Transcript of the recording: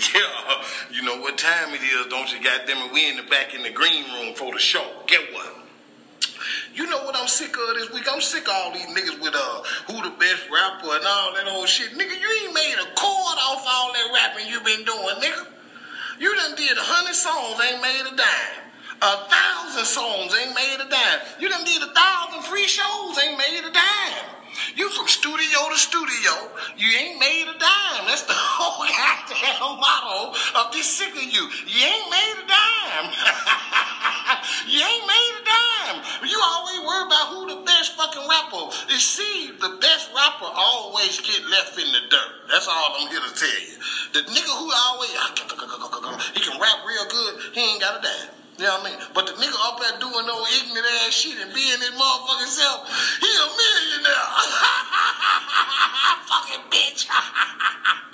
Yeah, you know what time it is, don't you? Goddamn it, we in the back in the green room for the show. Get what? You know what I'm sick of this week? I'm sick of all these niggas with uh who the best rapper and all that old shit. Nigga, you ain't made a chord off all that rapping you been doing, nigga. You done did a hundred songs, ain't made a dime. A thousand songs ain't made a dime. You done did a thousand free shows, ain't made a dime. You from studio to studio, you ain't made a dime. That's the whole sick of you. You ain't made a dime. you ain't made a dime. You always worry about who the best fucking rapper is. See, the best rapper always get left in the dirt. That's all I'm here to tell you. The nigga who always ah, he can rap real good, he ain't got a dime. You know what I mean? But the nigga up there doing no ignorant ass shit and being his motherfucking self, he a millionaire. Fucking bitch.